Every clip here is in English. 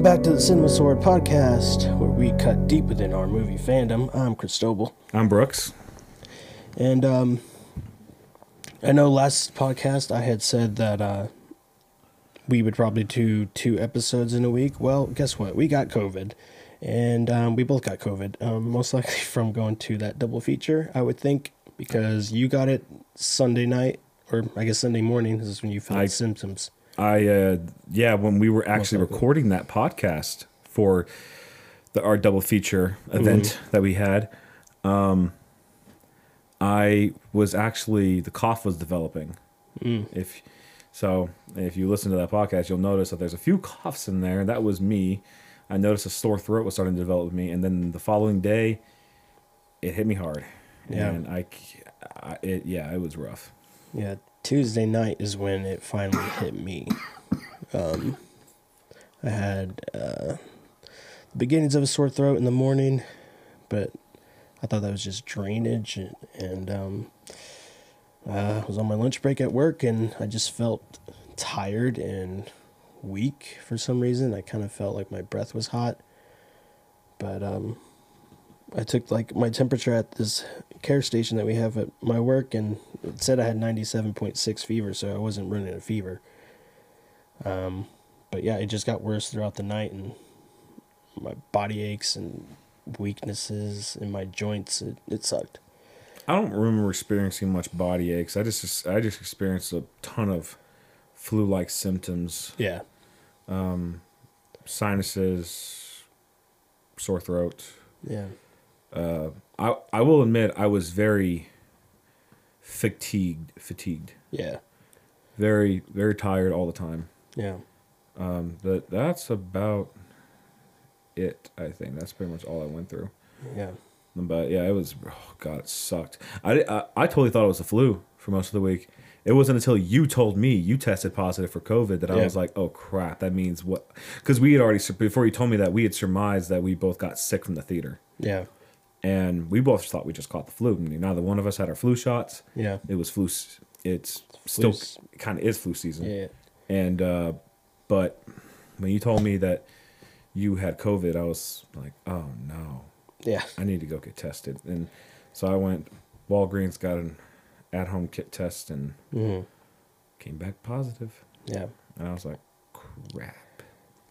Welcome back to the Cinema Sword podcast, where we cut deep within our movie fandom. I'm Cristobal, I'm Brooks. and um, I know last podcast I had said that uh, we would probably do two episodes in a week. Well, guess what? We got COVID, and um, we both got COVID. Um, most likely from going to that double feature, I would think, because you got it Sunday night, or I guess Sunday morning. This is when you felt I- symptoms. I uh yeah, when we were actually recording that podcast for the our double feature event that we had, um I was actually the cough was developing. If so, if you listen to that podcast, you'll notice that there's a few coughs in there. That was me. I noticed a sore throat was starting to develop with me, and then the following day, it hit me hard. Yeah. and I, I- it yeah, it was rough. Yeah, Tuesday night is when it finally hit me. Um, I had uh, the beginnings of a sore throat in the morning, but I thought that was just drainage, and, and um, uh, I was on my lunch break at work, and I just felt tired and weak for some reason. I kind of felt like my breath was hot, but um, I took like my temperature at this care station that we have at my work, and it said I had ninety seven point six fever, so I wasn't running a fever. Um, but yeah, it just got worse throughout the night, and my body aches and weaknesses in my joints. It, it sucked. I don't remember experiencing much body aches. I just I just experienced a ton of flu-like symptoms, Yeah, Um, sinuses, sore throat. yeah, I I will admit I was very fatigued, fatigued, yeah, very very tired all the time. yeah. Um, but that's about it. I think that's pretty much all I went through. Yeah, But yeah, it was. Oh god, it sucked. I, I I totally thought it was the flu for most of the week. It wasn't until you told me you tested positive for COVID that I was like, oh crap, that means what? Because we had already before you told me that we had surmised that we both got sick from the theater, yeah, and we both thought we just caught the flu. Neither one of us had our flu shots. yeah, It was flu. It's still kind of is flu season. yeah. And uh, but when you told me that you had COVID, I was like, oh no. Yeah, I need to go get tested. And so I went, Walgreens got an at home kit test and hmm came back positive. yeah, And I was like, crap.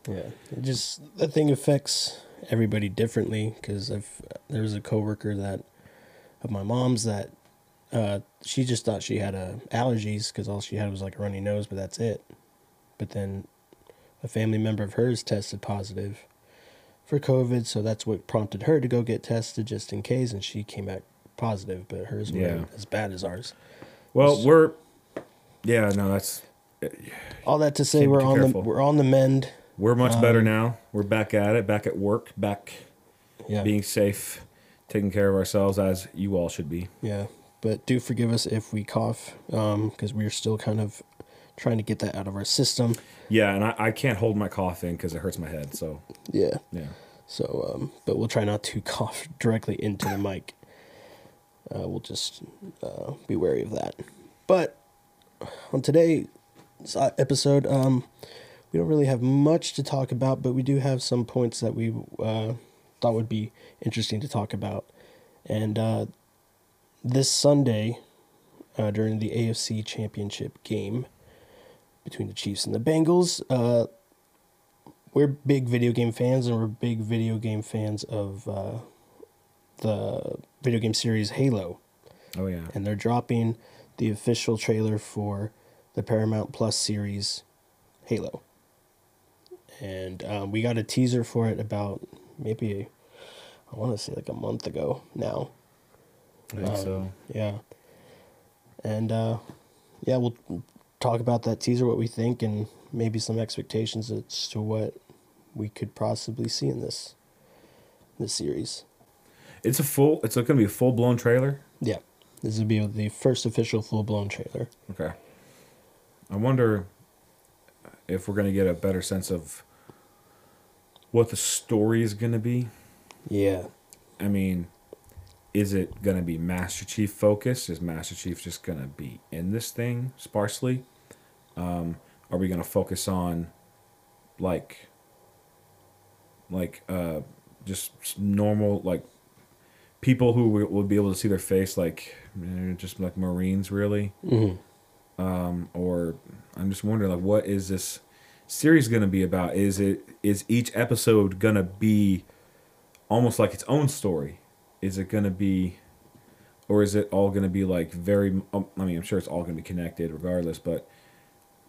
yeah. It just that thing affects everybody differently because I've there was a coworker that of my mom's that uh, she just thought she had uh, allergies because all she had was like a runny nose, but that's it. But then a family member of hers tested positive for COVID, so that's what prompted her to go get tested just in case, and she came back positive, but hers Yeah. wasn't as bad as ours. Well, we're, yeah, no, that's, All that to say, we're on careful. the we're on the mend. We're much better now. We're back at it, back at work, back Yeah, being safe, taking care of ourselves as you all should be. yeah. But do forgive us if we cough, because we're still kind of trying to get that out of our system. Yeah, and I, I can't hold my cough in because it hurts my head. So, Yeah. yeah. So, um, but we'll try not to cough directly into the mic. Uh, we'll just uh, be wary of that. But on today's uh, episode, um, we don't really have much to talk about, but we do have some points that we uh, thought would be interesting to talk about. And uh, this Sunday, uh, during the AFC Championship game between the Chiefs and the Bengals, uh, we're big video game fans and we're big video game fans of uh, the video game series Halo. Oh, yeah. And they're dropping the official trailer for the Paramount Plus series Halo. And um, we got a teaser for it about maybe, I want to say like a month ago now. I think Um, so. Yeah. And uh, yeah, we'll talk about that teaser, what we think, and maybe some expectations as to what we could possibly see in this this series. It's a full, it's going to be a full blown trailer. Yeah. This would be the first official full blown trailer. Okay. I wonder if we're going to get a better sense of what the story is going to be. Yeah. I mean, is it going to be Master Chief focused? Is Master Chief just going to be in this thing sparsely? Um, are we going to focus on like like uh, just normal like people who will be able to see their face, like eh, just like Marines, really. Um, or I'm just wondering, like, what is this series going to be about? Is it is each episode going to be almost like its own story? Is it going to be, or is it all going to be like very? Um, I mean, I'm sure it's all going to be connected, regardless. But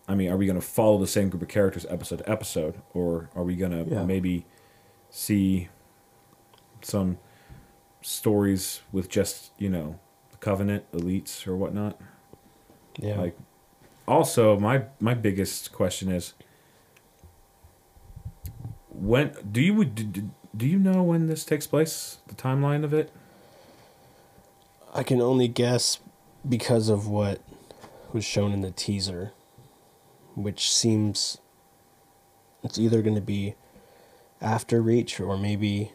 I mean, are we going to follow the same group of characters episode to episode, or are we going to Yeah. maybe see some stories with just you know the Covenant elites or whatnot? Yeah. Like, also my my biggest question is, when do you do, do- you know when this takes place? The timeline of it? I can only guess because of what was shown in the teaser, which seems it's either going to be after Reach or maybe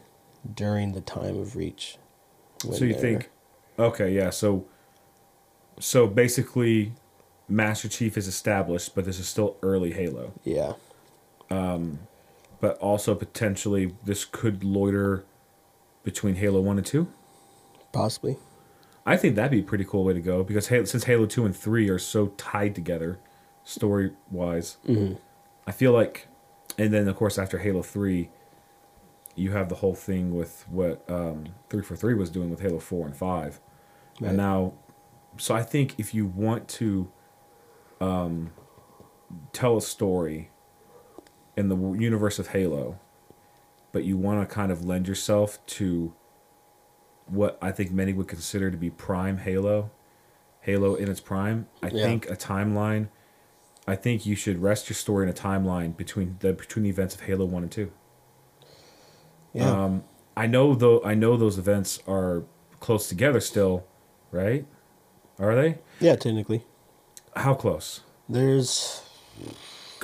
during the time of Reach. so you they're- think, okay, yeah. So, so basically, Master Chief is established, but this is still early Halo. Yeah. Um, But also potentially, this could loiter between Halo One and Two. Possibly. I think that'd be a pretty cool way to go because Halo, since Halo Two and Three are so tied together, story wise, I feel like, and then of course after Halo Three, you have the whole thing with what um, 343 was doing with Halo Four and Five, Right. and now, so I think if you want to, um, tell a story in the universe of Halo, but you want to kind of lend yourself to what I think many would consider to be prime Halo, Halo in its prime. I Yeah. think a timeline. I think you should rest your story in a timeline between the between the events of Halo One and Two. Yeah. Um, I know though. I know those events are close together still, right? Are they? yeah, technically. How close? There's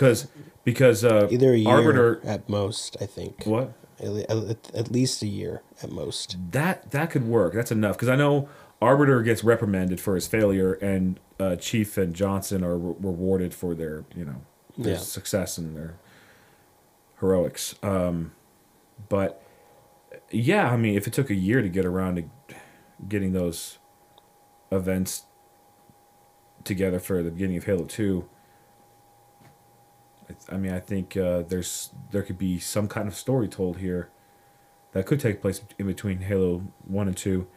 Because because uh, either a year Arbiter. at most, I think. What? At, least a year at most. That that could work. That's enough. Because I know Arbiter gets reprimanded for his failure, and uh, Chief and Johnson are re- rewarded for their you know their Yeah. success and their heroics. Um, but yeah, I mean, if it took a year to get around to getting those events together for the beginning of Halo Two. I- mean, I think uh, there's there could be some kind of story told here that could take place in between Halo One and Two.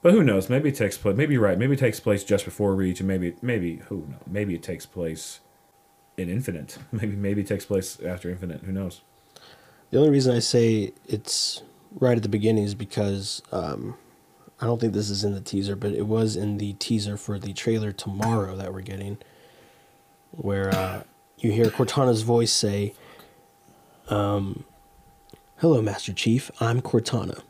But who knows? Maybe it takes place. Maybe you're right. Maybe it takes place just before Reach, and maybe maybe who knows? Maybe it takes place in Infinite. Maybe maybe it takes place after Infinite. Who knows? The only reason I say it's right at the beginning is because um, I don't think this is in the teaser, but it was in the teaser for the trailer tomorrow that we're getting, where uh, you hear Cortana's voice say, um, "Hello, Master Chief. I'm Cortana."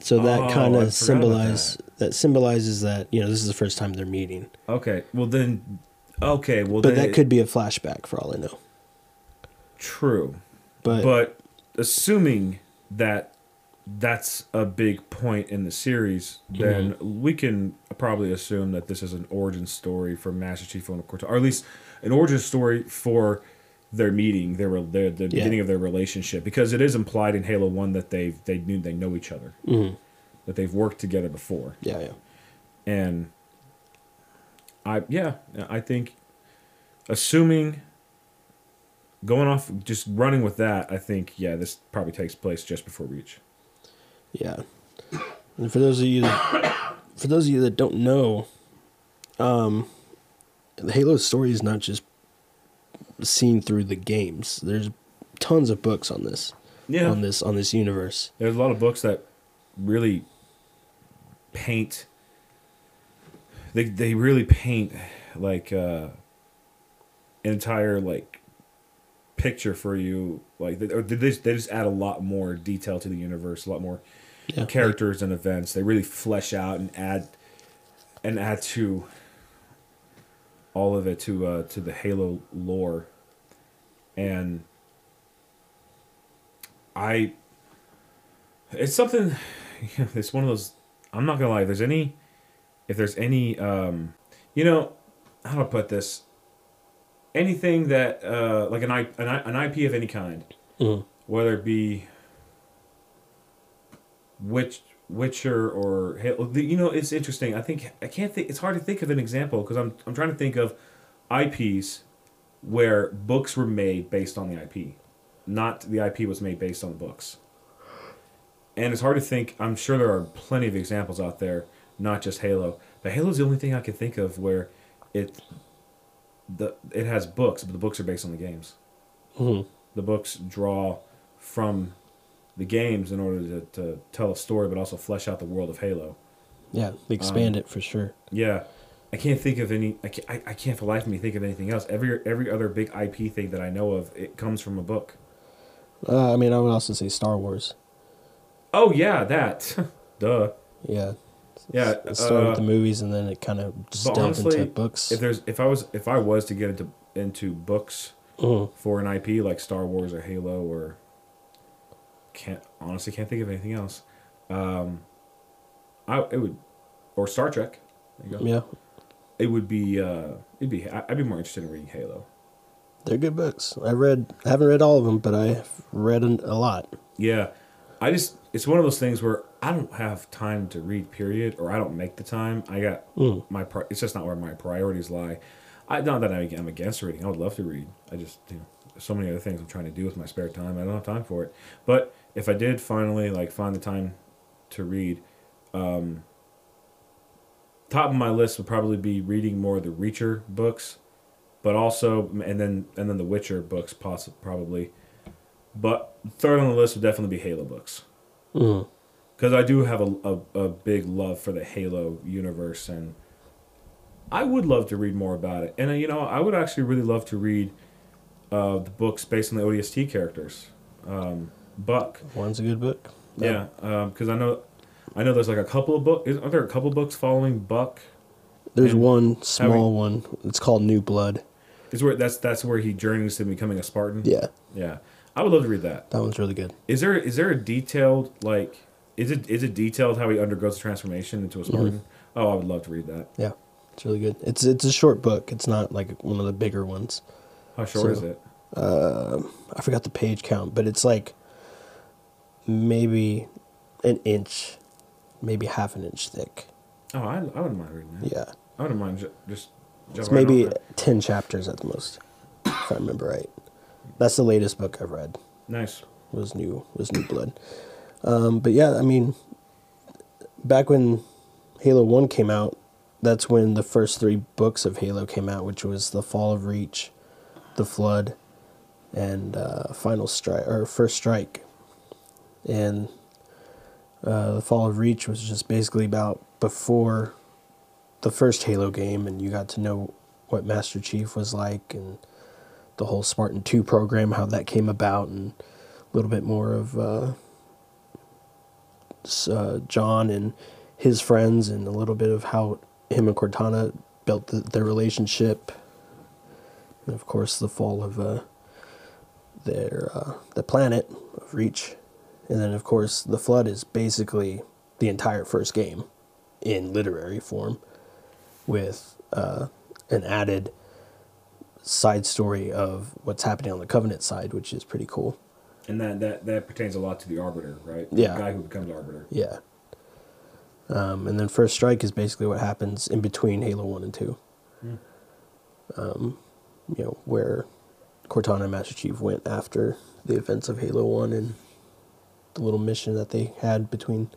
So that Oh, kind of symbolize that. symbolizes that you know this is the first time they're meeting, Okay. Well then. Okay. Well but that could be a flashback for all I know. true. But, But assuming that that's a big point in the series, then we can probably assume that this is an origin story for Master Chief and Cortana, or at least an origin story for their meeting, their their the beginning of their relationship, because it is implied in Halo One that they've they knew they know each other, Mhm. that they've worked together before, yeah, yeah, and I yeah I think assuming going off just running with that I think yeah this probably takes place just before Reach. Yeah. And for those of you that, for those of you that don't know, um the Halo story is not just seen through the games. There's tons of books on this Yeah, on this on this universe. there's a lot of books that really paint. They they really paint like uh, an entire like picture for you. Like they, or they just they just add a lot more detail to the universe, a lot more Yeah. characters and events. They really flesh out and add and add to all of it to uh, to the Halo lore, and I. It's something. It's one of those. I'm not gonna lie. If there's any, if there's any, um, you know, how do I put this? Anything that, uh, like an I, an, I, an IP of any kind, Mhm. whether it be Witch, Witcher or Halo. You know, it's interesting. I think I can't think. It's hard to think of an example because I'm I'm trying to think of IPs where books were made based on the IP, not the IP was made based on the books. And it's hard to think. I'm sure there are plenty of examples out there, not just Halo. But Halo's the only thing I can think of where it the it has books, but the books are based on the games. Mhm. The books draw from the games in order to, to tell a story, but also flesh out the world of Halo. Yeah, expand it for sure. Yeah, I can't think of any. I can't, I, I can't for life of me think of anything else. Every every other big IP thing that I know of, it comes from a book. Uh, I mean, I would also say Star Wars. Oh yeah, that. Duh. Yeah. Yeah, It started uh, with the movies, and then it kind of just honestly, into books. If there's if I was if I was to get into into books Mhm. for an IP like Star Wars or Halo or can't honestly can't think of anything else. Um, I it would or Star Trek. There you go. Yeah, It would be uh, it'd be I'd be more interested in reading Halo. they're good books. I read, I haven't read all of them, but I've read a lot. Yeah, I just it's one of those things where I don't have time to read. Period, or I don't make the time. I got Mm. my it's just not where my priorities lie. I not that I'm against reading. I would love to read. I just you know so many other things I'm trying to do with my spare time. I don't have time for it. But if I did finally like find the time to read, um, top of my list would probably be reading more of the Reacher books, but also and then and then the Witcher books possibly probably. But third on the list would definitely be Halo books Mm. because I do have a, a, a big love for the Halo universe, and I would love to read more about it. And uh, you know, I would actually really love to read uh, the books based on the ODST characters. Um, Buck, One's a good book. yeah, because um, I know, I know there's like a couple of books. Are there a couple books following Buck? There's one small one. It's called New Blood. Is where that's that's where he journeys to becoming a Spartan. Yeah, yeah. I would love to read that. that one's really good. Is there is there a detailed like is it is it detailed how he undergoes the transformation into a Spartan? Mm-hmm. Oh, I would love to read that. Yeah, it's really good. It's it's a short book. It's not like one of the bigger ones. How short So- is it? Uh, I forgot the page count, but it's like maybe an inch, maybe half an inch thick. Oh, I, I wouldn't mind reading that. Yeah, I wouldn't mind ju- just. it's jumping right maybe ten chapters at the most, if I remember right. That's the latest book I've read. nice. Was new was New Blood. Um, but yeah, I mean, back when Halo One came out, that's when the first three books of Halo came out, which was the Fall of Reach, the Flood, and uh, Final Strike or First Strike. And uh, the Fall of Reach was just basically about before the first Halo game, and you got to know what Master Chief was like and the whole Spartan Two program, how that came about, and a little bit more of uh, uh, John and his friends, and a little bit of how him and Cortana built the, their relationship, and of course the fall of uh, their uh, the planet of Reach, and then of course the flood is basically the entire first game in literary form, with uh, an added side story of what's happening on the Covenant side, which is pretty cool. And that, that that pertains a lot to the Arbiter, right? Yeah. The guy who becomes Arbiter. Yeah. Um, and then First Strike is basically what happens in between Halo 1 and 2. Um, you know, where Cortana and Master Chief went after the events of Halo 1 and the little mission that they had between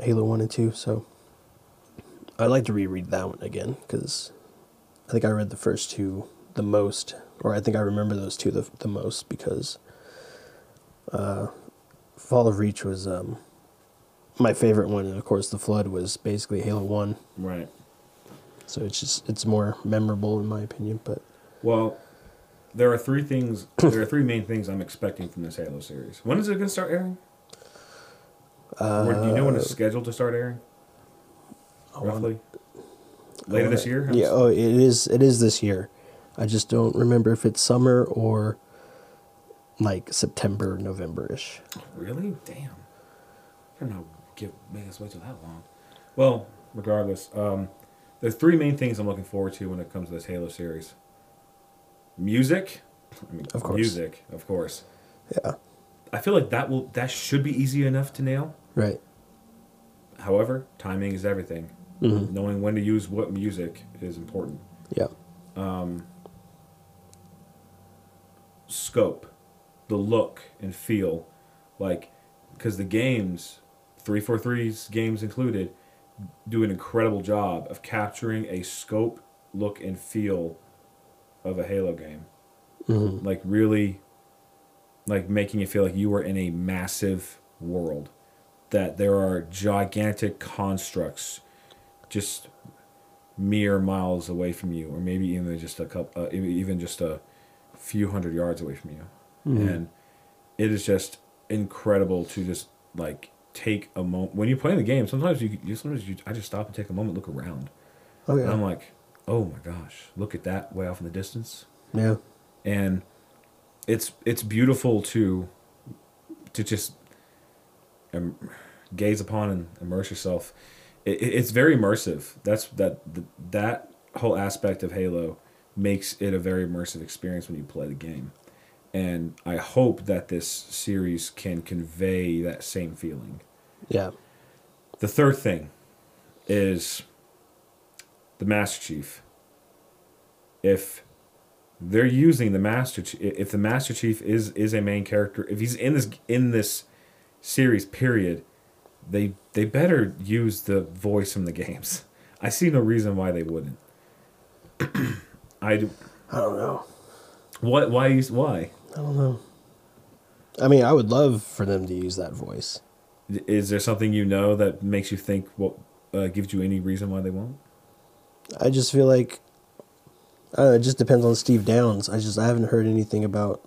Halo 1 and 2. So I'd like to reread that one again because I think I read the first two the most, or I think I remember those two the, the most because uh, Fall of Reach was um, my favorite one, and of course, The Flood was basically Halo One. Right. So it's just it's more memorable in my opinion. But Well, there are three things. there are three main things I'm expecting from this Halo series. When is it going to start airing? or do you know when it's scheduled to start airing? I want- Roughly. Later this year? Yeah. Oh, it is. It is this year. I just don't remember if it's summer or like September, November ish. Really? Damn. I don't know. Give make us wait till that long. Well, regardless, um, there's three main things I'm looking forward to when it comes to this Halo series. Music, I mean, Of course. music, of course. Yeah. I feel like that will that should be easy enough to nail. Right. However, timing is everything. Mm-hmm. Knowing when to use what music is important. Yeah. Um, Scope, the look and feel, like, because the games, 343's games included, do an incredible job of capturing a scope, look, and feel of a Halo game. Mm-hmm. Like, really, like, making it feel like you are in a massive world. That there are gigantic constructs just mere miles away from you, or maybe even just a couple, uh, even just a few hundred yards away from you, Mhm. and it is just incredible to just like take a moment when you're playing the game. Sometimes you, you sometimes you, I just stop and take a moment, look around, Oh and I'm like, oh my gosh, look at that way off in the distance, Yeah. and it's it's beautiful to to just um, gaze upon and immerse yourself. It, it- it's very immersive. That's that that whole aspect of Halo makes it a very immersive experience when you play the game. And I hope that this series can convey that same feeling. Yeah. The third thing is the Master Chief. If they're using the Master Chief, if the Master Chief is is a main character, if he's in this in this series, period, they they better use the voice from the games. I see no reason why they wouldn't. I do- I don't know. what why use why I don't know. I mean, I would love for them to use that voice. is there something you know that makes you think what uh, gives you any reason why they won't? I just feel like I don't know, it just depends on Steve Downes. I just I haven't heard anything about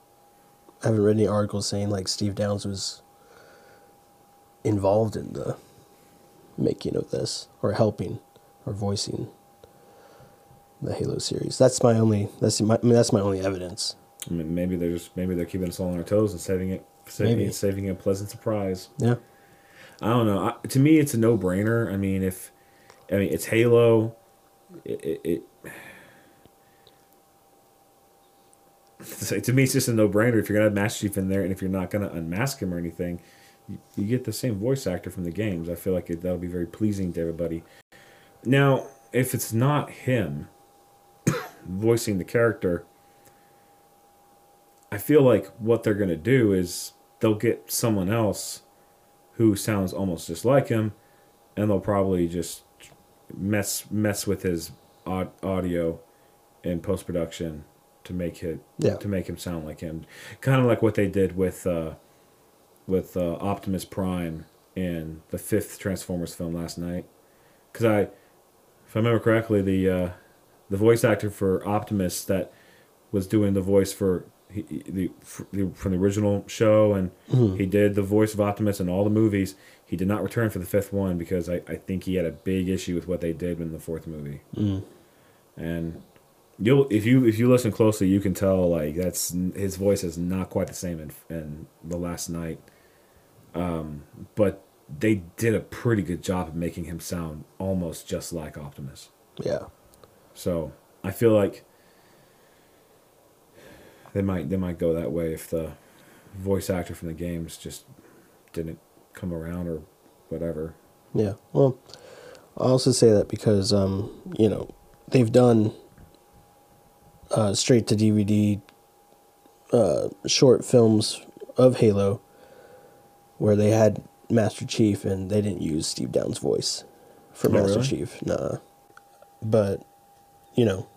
I haven't read any articles saying like Steve Downes was involved in the making of this or helping or voicing the Halo series. That's my only that's my I mean that's my only evidence. I mean, maybe they're just maybe they're keeping us all on our toes and saving it, saving Maybe. it, saving a pleasant surprise. Yeah. I don't know. I, to me, it's a no brainer. I mean, if I mean it's Halo, it, it, it to me it's just a no brainer. If you're gonna have Master Chief in there, and if you're not gonna unmask him or anything, you, you get the same voice actor from the games. I feel like it, that'll be very pleasing to everybody. Now, if it's not him voicing the character, I feel like what they're gonna do is they'll get someone else who sounds almost just like him, and they'll probably just mess mess with his audio in post production to make it Yeah. to make him sound like him, kind of like what they did with uh, with uh, Optimus Prime in the fifth Transformers film Last Knight. Because I, if I remember correctly, the uh, the voice actor for Optimus that was doing the voice for he, he- the, from the original show and he did the voice of Optimus in all the movies. He did not return for the fifth one because I, I think he had a big issue with what they did in the fourth movie. Mm. And you'll if you if you listen closely, you can tell like that's his voice is not quite the same in, in the Last Knight. Um, but they did a pretty good job of making him sound almost just like Optimus. Yeah. So I feel like they might they might go that way if the voice actor from the games just didn't come around or whatever. Yeah. Well, I also say that because um, you know, they've done uh, straight to DVD uh, short films of Halo where they had Master Chief and they didn't use Steve Downes' voice for Oh, Master really? Chief. Nah. But, you know,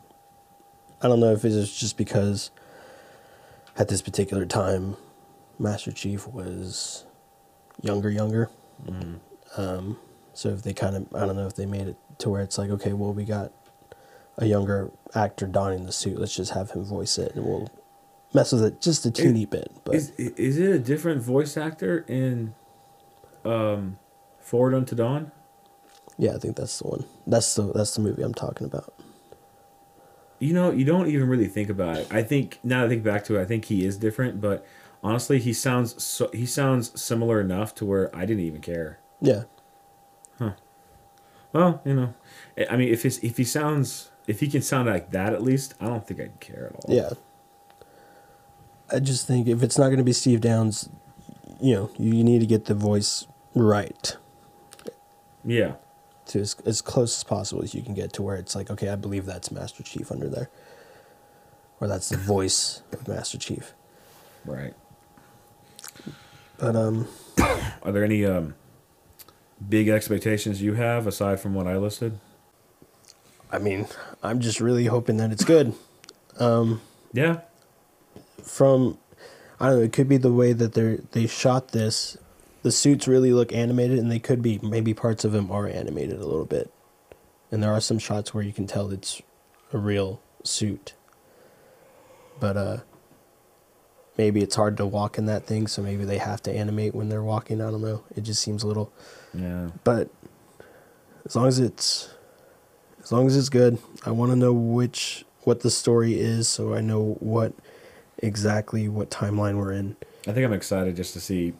I don't know if it was just because at this particular time Master Chief was younger, younger. Um, so if they kind of, I don't know if they made it to where it's like, okay, well, we got a younger actor donning the suit. Let's just have him voice it, and we'll mess with it just a teeny bit. But Is is it a different voice actor in um Forward Unto Dawn? yeah, I think that's the one. That's the that's the movie I'm talking about. You know, you don't even really think about it. I think now that I think back to it, I think he is different, but honestly, he sounds so he sounds similar enough to where I didn't even care. Yeah, Huh. Well, you know, I- I mean, if his if he sounds if he can sound like that at least, I don't think I'd care at all. yeah. I just think if it's not going to be Steve Downes, you know, you, you need to get the voice Right. Yeah. To as, as close as possible as you can get to where it's like, okay, I believe that's Master Chief under there. Or that's the voice of Master Chief. Right. But um Are there any um, big expectations you have aside from what I listed? I mean, I'm just really hoping that it's good. Um, yeah. From I don't know, it could be the way that they they shot this. The suits really look animated and they could be maybe parts of them are animated a little bit. And there are some shots where you can tell it's a real suit. But uh maybe it's hard to walk in that thing, so maybe they have to animate when they're walking, I don't know. It just seems a little Yeah. but as long as it's as long as it's good i want to know which what the story is so i know what exactly what timeline we're in I think I'm excited just to see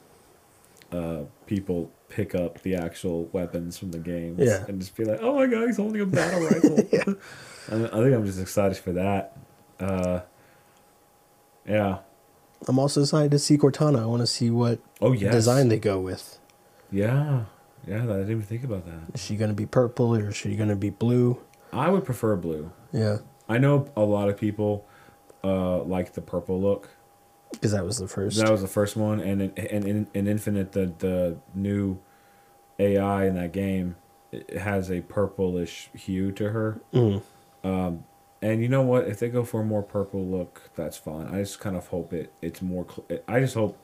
uh, people pick up the actual weapons from the games Yeah. and just be like, "Oh my god, he's holding a battle rifle." I, I think I'm just excited for that. Uh, yeah. i'm also excited to see cortana i want to see what Oh yes. design they go with Yeah. Yeah. I didn't even think about that. is she going to be purple or is she going to be blue I would prefer blue. yeah I know a lot of people uh, like the purple look. Because that was the first That was the first one, and in, and in, in Infinite, the the new AI in that game it has a purplish hue to her. Mm. Um, and you know what? If they go for a more purple look, that's fine. I just kind of hope it it's more. Cl- I just hope.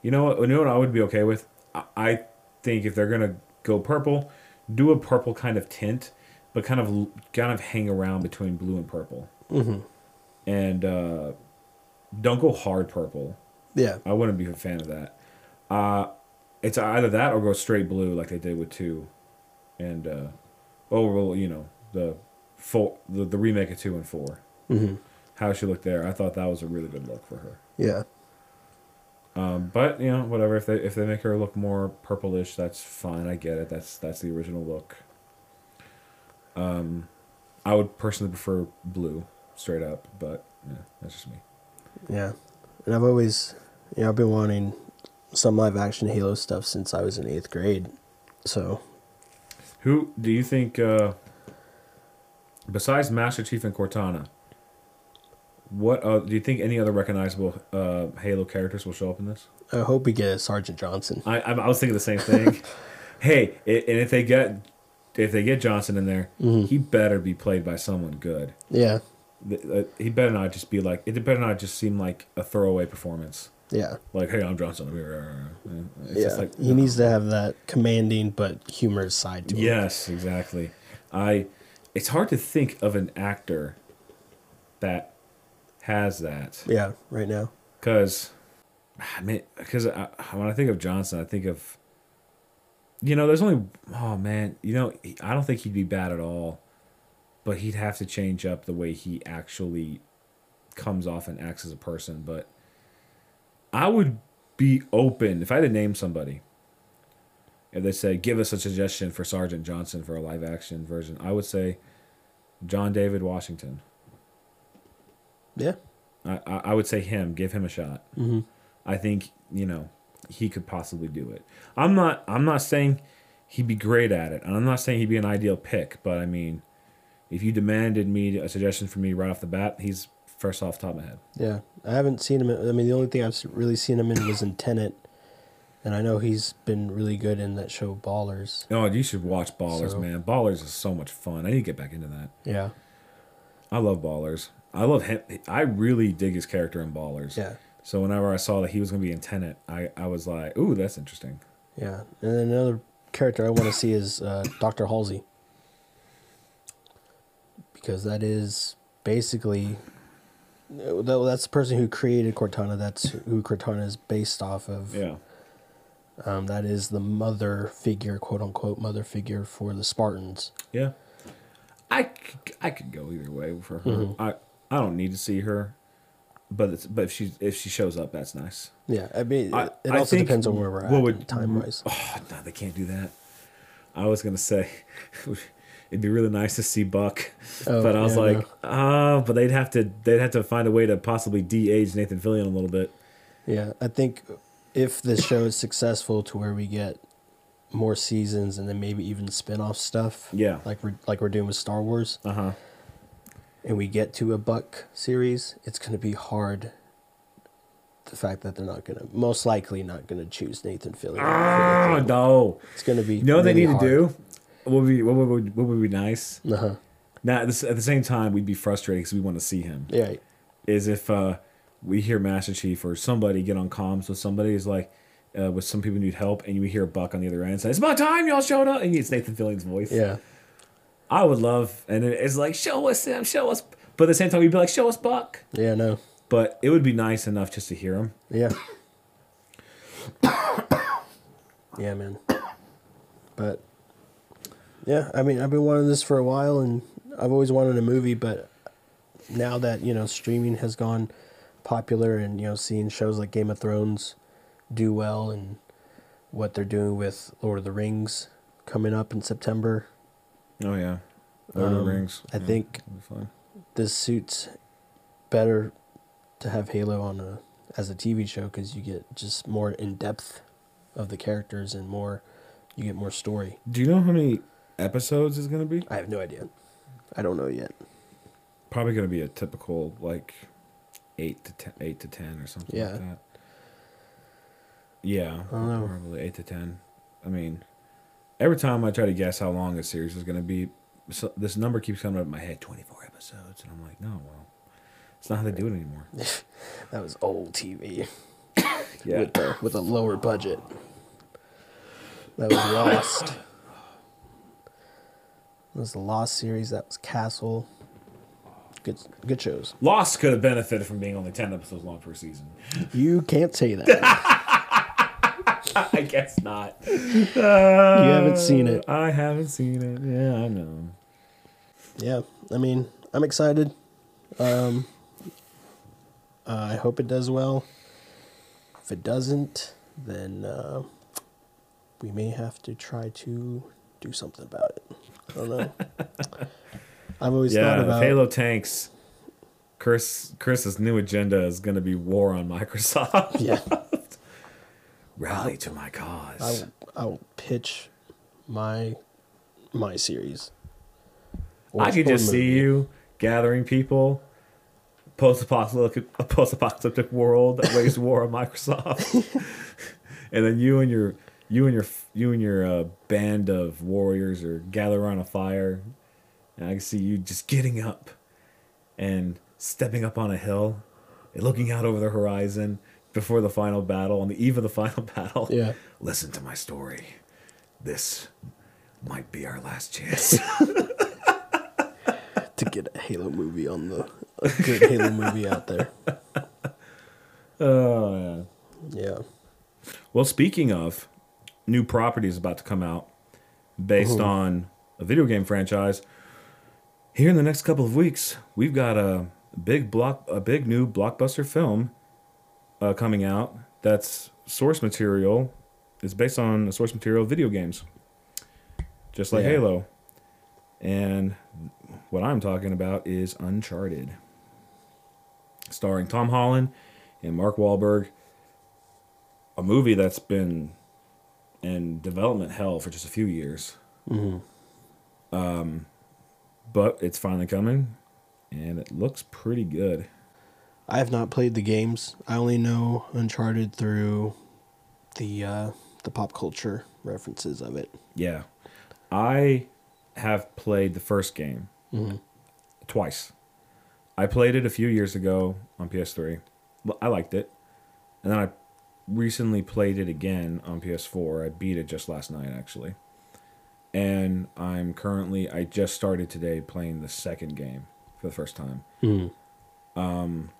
You know what? You know what I would be okay with. I, I think if they're gonna go purple, do a purple kind of tint, but kind of kind of hang around between blue and purple. hmm And uh, don't go hard purple. yeah I wouldn't be a fan of that. Uh, it's either that or go straight blue like they did with two, and uh, oh well, you know the four the, the remake of two and four. hmm How she looked there, I thought that was a really good look for her. yeah Um, but you know whatever if they if they make her look more purplish, that's fine. I get it. That's that's the original look. Um, I would personally prefer blue straight up, but yeah, that's just me. Yeah and i've always you know i've been wanting some live action halo stuff since i was in eighth grade so Who do you think, uh, besides Master Chief and Cortana, what uh, do you think any other recognizable uh, Halo characters will show up in this? i hope we get sergeant johnson I I, I was thinking the same thing. hey, i and if they get if they get Johnson in there, he better be played by someone good. yeah Th- uh, He better not just be like it. Better not just seem like a throwaway performance. yeah Like, hey, I'm Johnson. Uh, uh, uh, it's yeah, just like he needs to have that commanding but humorous side to him. Yes, exactly. I. It's hard to think of an actor that has that Yeah, right now. because, ah, I mean, because when I think of Johnson, I think of. You know, there's only. Oh man, you know, I don't think he'd be bad at all, but he'd have to change up the way he actually comes off and acts as a person. But I would be open if I had to name somebody. If they say, give us a suggestion for Sergeant Johnson for a live action version, I would say John David Washington. Yeah. I, I I would say him. Give him a shot. Mm-hmm. I think you know he could possibly do it. I'm not. I'm not saying he'd be great at it, and I'm not saying he'd be an ideal pick. But I mean, if you demanded me a suggestion from me right off the bat, he's first off the top of my head. Yeah. I haven't seen him. in- I mean, the only thing I've really seen him in was in Tenet. And I know he's been really good in that show Ballers. Oh, you should watch Ballers, So- man. Ballers is so much fun. I need to get back into that. Yeah. I love Ballers. I love him. I really dig his character in Ballers. Yeah. So whenever I saw that he was going to be in Tenet, I, I was like, ooh, that's interesting. Yeah. And then another character I want to see is uh, Dr. Halsey. Because that is basically. that- That's the person who created Cortana. That's who Cortana is based off of. Yeah. Um, that is the mother figure, quote unquote, mother figure for the Spartans. Yeah. I, I could go either way for her. Mm-hmm. I, I don't need to see her, but it's, but if she if she shows up, that's nice. Yeah, I mean, I- it, also depends on where we're at time wise. Oh no, they can't do that. I was gonna say it'd be really nice to see Buck, Oh, but I was yeah, like, ah, but they'd have to they'd have to find a way to possibly de-age Nathan Fillion a little bit. Yeah, I think if this show is successful to where we get more seasons and then maybe even spin-off stuff. Yeah. Like we're like we're doing with Star Wars. Uh huh. and we get to a Buck series, it's going to be hard. The fact that they're not going to, most likely not going to choose Nathan Fillion. Oh no! It's going to be. You know what they really need to do? What would be what would what would be nice? Uh-huh. Now at the, at the same time, we'd be frustrated because we want to see him. Yeah. Is if uh, we hear Master Chief or somebody get on comms with somebody is like. Uh, with some people need help, and you hear Buck on the other end say, "It's about time, y'all showed up," and it's Nathan Fillion's voice. Yeah. I would love, and it's like, "Show us him, show us," but at the same time, we'd be like, "Show us Buck." Yeah. No. But it would be nice enough just to hear him. Yeah. yeah, man. But yeah, I mean, I've been wanting this for a while, and I've always wanted a movie. But now that you know streaming has gone popular, and you know seeing shows like Game of Thrones do well, and what they're doing with Lord of the Rings coming up in September, Oh yeah, Lord of Um, the Rings. I Yeah, think that'd be fun. this suits better to have Halo on a as a TV show because you get just more in depth of the characters and more you get more story. Do you know how many episodes is going to be? I have no idea. I don't know yet. Probably going to be a typical like eight to ten, eight to ten or something Yeah. like that. Yeah, I don't know. probably eight to ten. I mean, every time I try to guess how long a series is going to be, so this number keeps coming up in my head: twenty-four episodes, and I'm like, no, well, it's not how they do it anymore. That was old TV Yeah, with the, with a lower budget. That was Lost. Was the Lost series. That was Castle. Good good shows. Lost could have benefited from being only ten episodes long per season. You can't say that. I guess not. you haven't seen it. I haven't seen it. Yeah, I know. yeah, I mean, I'm excited. Um, uh, I hope it does well. If it doesn't, then uh, we may have to try to do something about it. I don't know. I've always Yeah, thought about Halo tanks. Chris Chris's new agenda is going to be war on Microsoft. Yeah, Rally to my cause. I will pitch my my series. Or- I could just see you gathering people, post-apocalyptic, a post-apocalyptic world that waged war on Microsoft, and then you and your you and your you and your uh, band of warriors are gather around a fire, and I can see you just getting up and stepping up on a hill and looking out over the horizon before the final battle on the eve of the final battle. Yeah. Listen to my story. This might be our last chance. to get a Halo movie on the a good Halo movie out there. oh yeah. Yeah. Well, speaking of new properties about to come out based on a video game franchise, here in the next couple of weeks, we've got a big block, a big new blockbuster film uh, coming out. That's source material. It's based on the source material of video games, just like Yeah. Halo. And what I'm talking about is Uncharted, starring Tom Holland and Mark Wahlberg a movie that's been in development hell for just a few years. Um, but it's finally coming, and it looks pretty good. I have not played the games. I only know Uncharted through the uh, the pop culture references of it. Yeah, I have played the first game twice. I played it a few years ago on PS3. I liked it, and then I recently played it again on PS4. I beat it just last night, actually. And I'm currently, I just started today playing the second game for the first time. Um,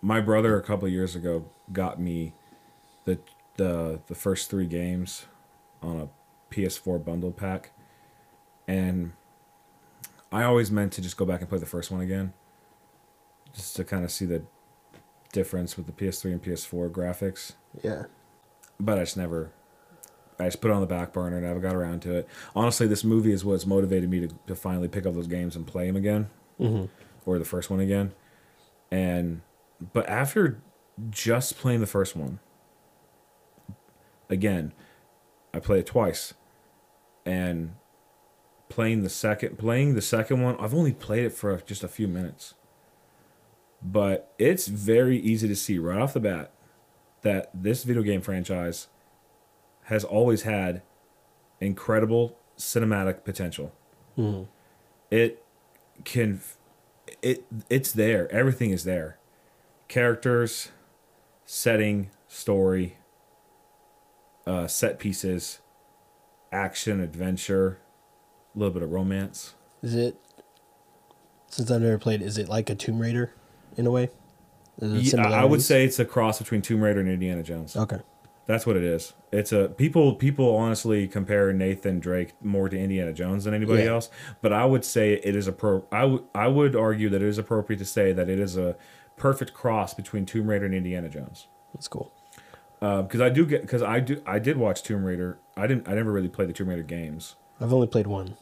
my brother a couple of years ago got me the the the first three games on a PS4 bundle pack, and I always meant to just go back and play the first one again, just to kind of see the difference with the PS3 and PS4 graphics. Yeah. But I just never, I just put it on the back burner and never got around to it. Honestly, this movie is what's motivated me to, to finally pick up those games and play them again, Mm-hmm. or the first one again. And but after just playing the first one, again, I played it twice, and playing the second playing the second one, I've only played it for just a few minutes, but it's very easy to see right off the bat that this video game franchise has always had incredible cinematic potential. Mhm. It can it it's there. Everything is there. Characters, setting, story, uh, set pieces, action, adventure, a little bit of romance. Is it? Since I've never played, is it like a Tomb Raider, in a way? Is it Yeah, I would say it's a cross between Tomb Raider and Indiana Jones. Okay. That's what it is. It's a people people honestly compare Nathan Drake more to Indiana Jones than anybody Yeah. else, but I would say it is a pro I would I would argue that it is appropriate to say that it is a perfect cross between Tomb Raider and Indiana Jones. That's cool. Uh, because I do get because I do I did watch Tomb Raider. I didn't I never really played the Tomb Raider games. I've only played one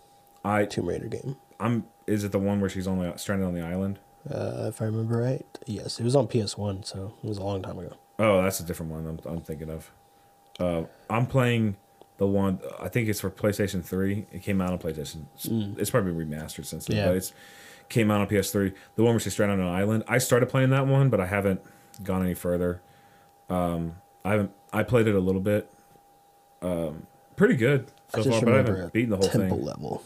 I Tomb Raider game. I'm is it the one where she's only stranded on the island? Uh, if I remember right, yes, it was on PS1, so it was a long time ago. Oh, that's a different one. I'm I'm thinking of. Uh, I'm playing the one. I think it's for PlayStation Three. It came out on PlayStation. It's probably remastered since then, Yeah. but it's came out on PS3. The one where she's stranded on an island. I started playing that one, but I haven't gone any further. Um, I haven't. I played it a little bit. Um, pretty good so I far, but I haven't beaten the whole temple thing. level.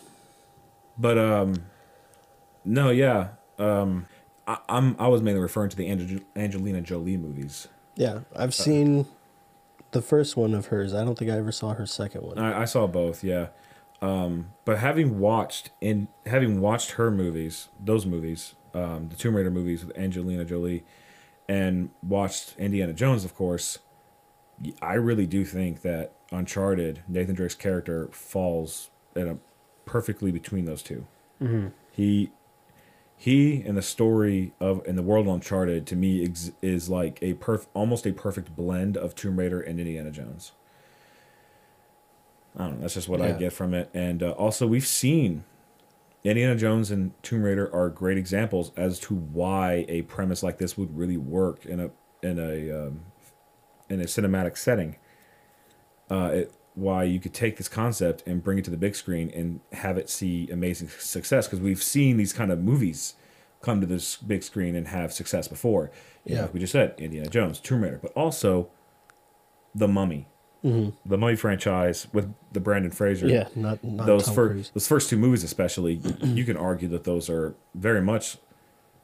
But um, no, yeah. Um, I, I'm I was mainly referring to the Angel, Angelina Jolie movies. Yeah, I've Uh, seen the first one of hers. I don't think I ever saw her second one. I, I saw both, yeah. Um, but having watched in having watched her movies, those movies, um, the Tomb Raider movies with Angelina Jolie, and watched Indiana Jones, of course, I really do think that Uncharted, Nathan Drake's character falls in a perfectly between those 2 He he and the story of and the world Uncharted to me ex- is like a perf almost a perfect blend of Tomb Raider and Indiana Jones. I don't know. That's just what I get from it. And uh, also, we've seen Indiana Jones and Tomb Raider are great examples as to why a premise like this would really work in a in a um, in a cinematic setting. Uh, it, why you could take this concept and bring it to the big screen and have it see amazing success because we've seen these kind of movies come to this big screen and have success before. You know, Yeah. like we just said Indiana Jones, Tomb Raider, but also The Mummy, the Mummy franchise with the Brendan Fraser Yeah, not not those first those first two movies especially you can argue that those are very much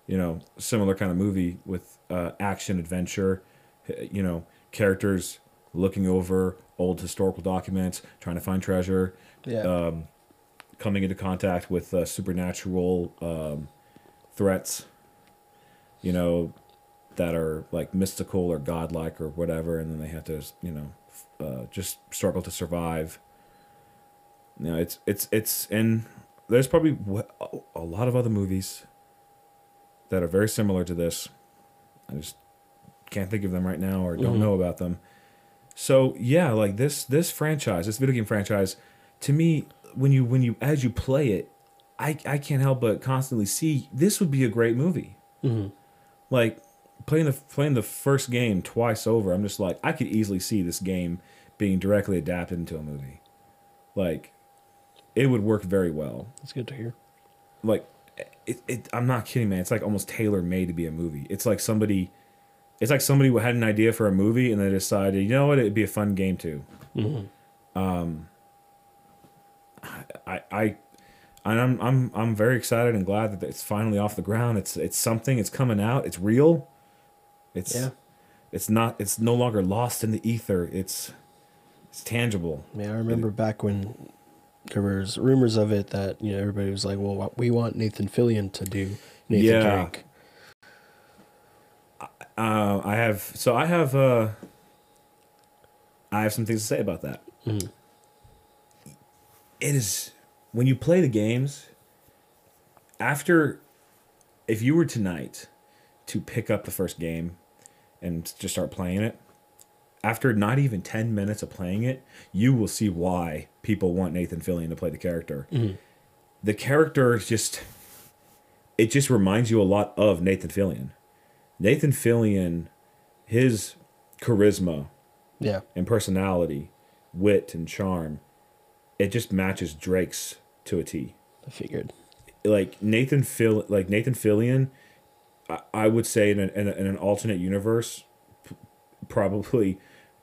you know similar kind of movie with uh, action adventure you know characters looking over old historical documents trying to find treasure Yeah, um, coming into contact with uh, supernatural um, threats you know that are like mystical or godlike or whatever and then they have to you know uh, just struggle to survive. You know it's it's it's and there's probably a lot of other movies that are very similar to this. I just can't think of them right now or don't know about them so yeah like this this franchise this video game franchise to me when you when you as you play it i i can't help but constantly see this would be a great movie. Mm-hmm. Like playing the playing the first game twice over i'm just like i could easily see this game being directly adapted into a movie. Like it would work very well. That's good to hear. like it, it i'm not kidding man. It's like almost tailor made to be a movie. It's like somebody it's like somebody had an idea for a movie and they decided you know what it'd be a fun game too um i i and I'm I'm I'm very excited and glad that it's finally off the ground. It's it's something. It's coming out. It's real. It's Yeah. it's not. It's no longer lost in the ether. It's it's tangible. Yeah, I remember back when there was rumors of it that you know everybody was like, "Well, we want Nathan Fillion to do Nathan Yeah. Drake." Uh, I have so I have uh, I have some things to say about that. Mhm. It is when you play the games. After, if you were tonight to pick up the first game and just start playing it, after not even ten minutes of playing it, you will see why people want Nathan Fillion to play the character. The character is just, it just reminds you a lot of Nathan Fillion. Nathan Fillion, his charisma Yeah, and personality wit and charm, it just matches Drake's to a T. I figured. Like Nathan Fill, like Nathan Fillion, I, I would say in an, in, a, in an alternate universe, p- probably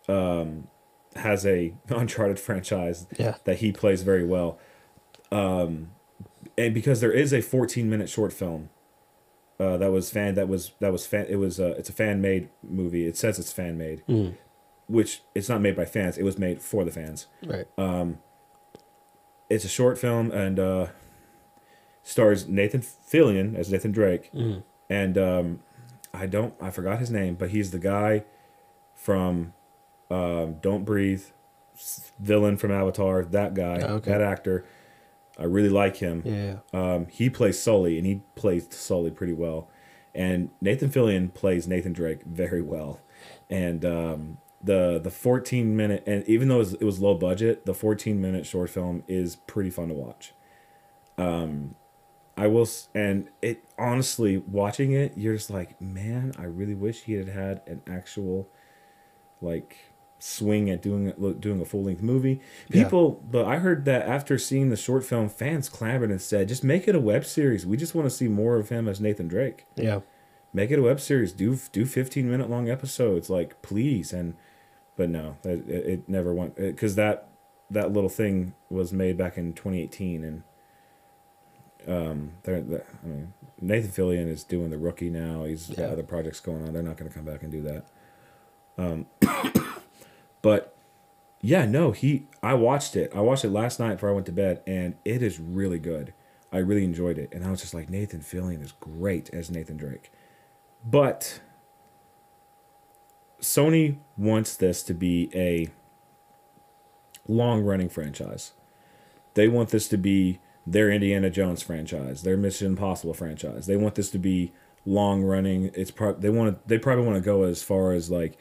um, has a Uncharted franchise Yeah. that he plays very well. Um, and because there is a 14 minute short film uh, that was fan that was that was fan it was uh, it's a fan made movie. It says it's fan made, Mm. which it's not made by fans. It was made for the fans. Right. Um, it's a short film and uh, stars Nathan Fillion as Nathan Drake, Mm. and um, I don't I forgot his name, but he's the guy from um, Don't Breathe, villain from Avatar. That guy, Oh, okay. that actor. I really like him. Yeah. Um, he plays Sully, and he plays Sully pretty well. And Nathan Fillion plays Nathan Drake very well. And um, the the 14 minute, and even though it was, it was low budget, the 14 minute short film is pretty fun to watch. Um, I will, and it honestly, watching it, you're just like, man, I really wish he had had an actual, like, swing at doing doing a full length movie. Yeah. People, but I heard that after seeing the short film, fans clamored and said, just make it a web series. We just want to see more of him as Nathan Drake. Yeah. Make it a web series. Do do 15 minute long episodes, like please. And but no, it, it never went because that that little thing was made back in 2018 and. Um, they're, they I mean, Nathan Fillion is doing the rookie now. He's got other projects going on. They're not going to come back and do that. Um, but yeah, no, he. I watched it. I watched it last night before I went to bed, and it is really good. I really enjoyed it, and I was just like, Nathan Fillion is great as Nathan Drake, but Sony wants this to be a long-running franchise. They want this to be their Indiana Jones franchise, their Mission Impossible franchise. They want this to be long-running. It's pro- they want to. They probably want to go as far as like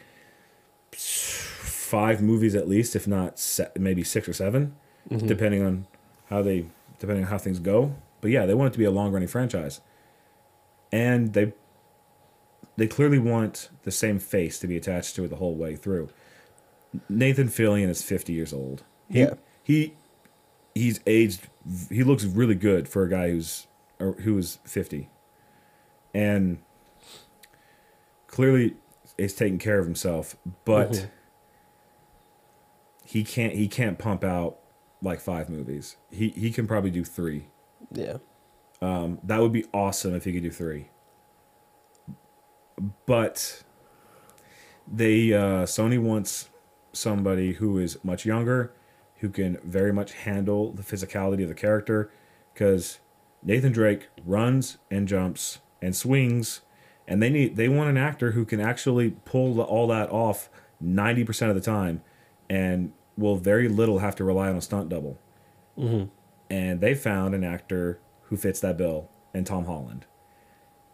five movies at least, if not se- maybe six or 7 depending on how they depending on how things go. But yeah, they want it to be a long running franchise, and they they clearly want the same face to be attached to it the whole way through. Nathan Fillion is fifty years old. He, Yeah. he he's aged. He looks really good for a guy who's or who is fifty, and clearly is taking care of himself. But Mhm. He can't he can't pump out like five movies. He he can probably do three. Yeah. Um, that would be awesome if he could do three. But they uh, Sony wants somebody who is much younger, who can very much handle the physicality of the character, because Nathan Drake runs and jumps and swings, and they need they want an actor who can actually pull the, all that off ninety percent of the time, and will very little have to rely on a stunt double Mm-hmm. and they found an actor who fits that bill and Tom Holland.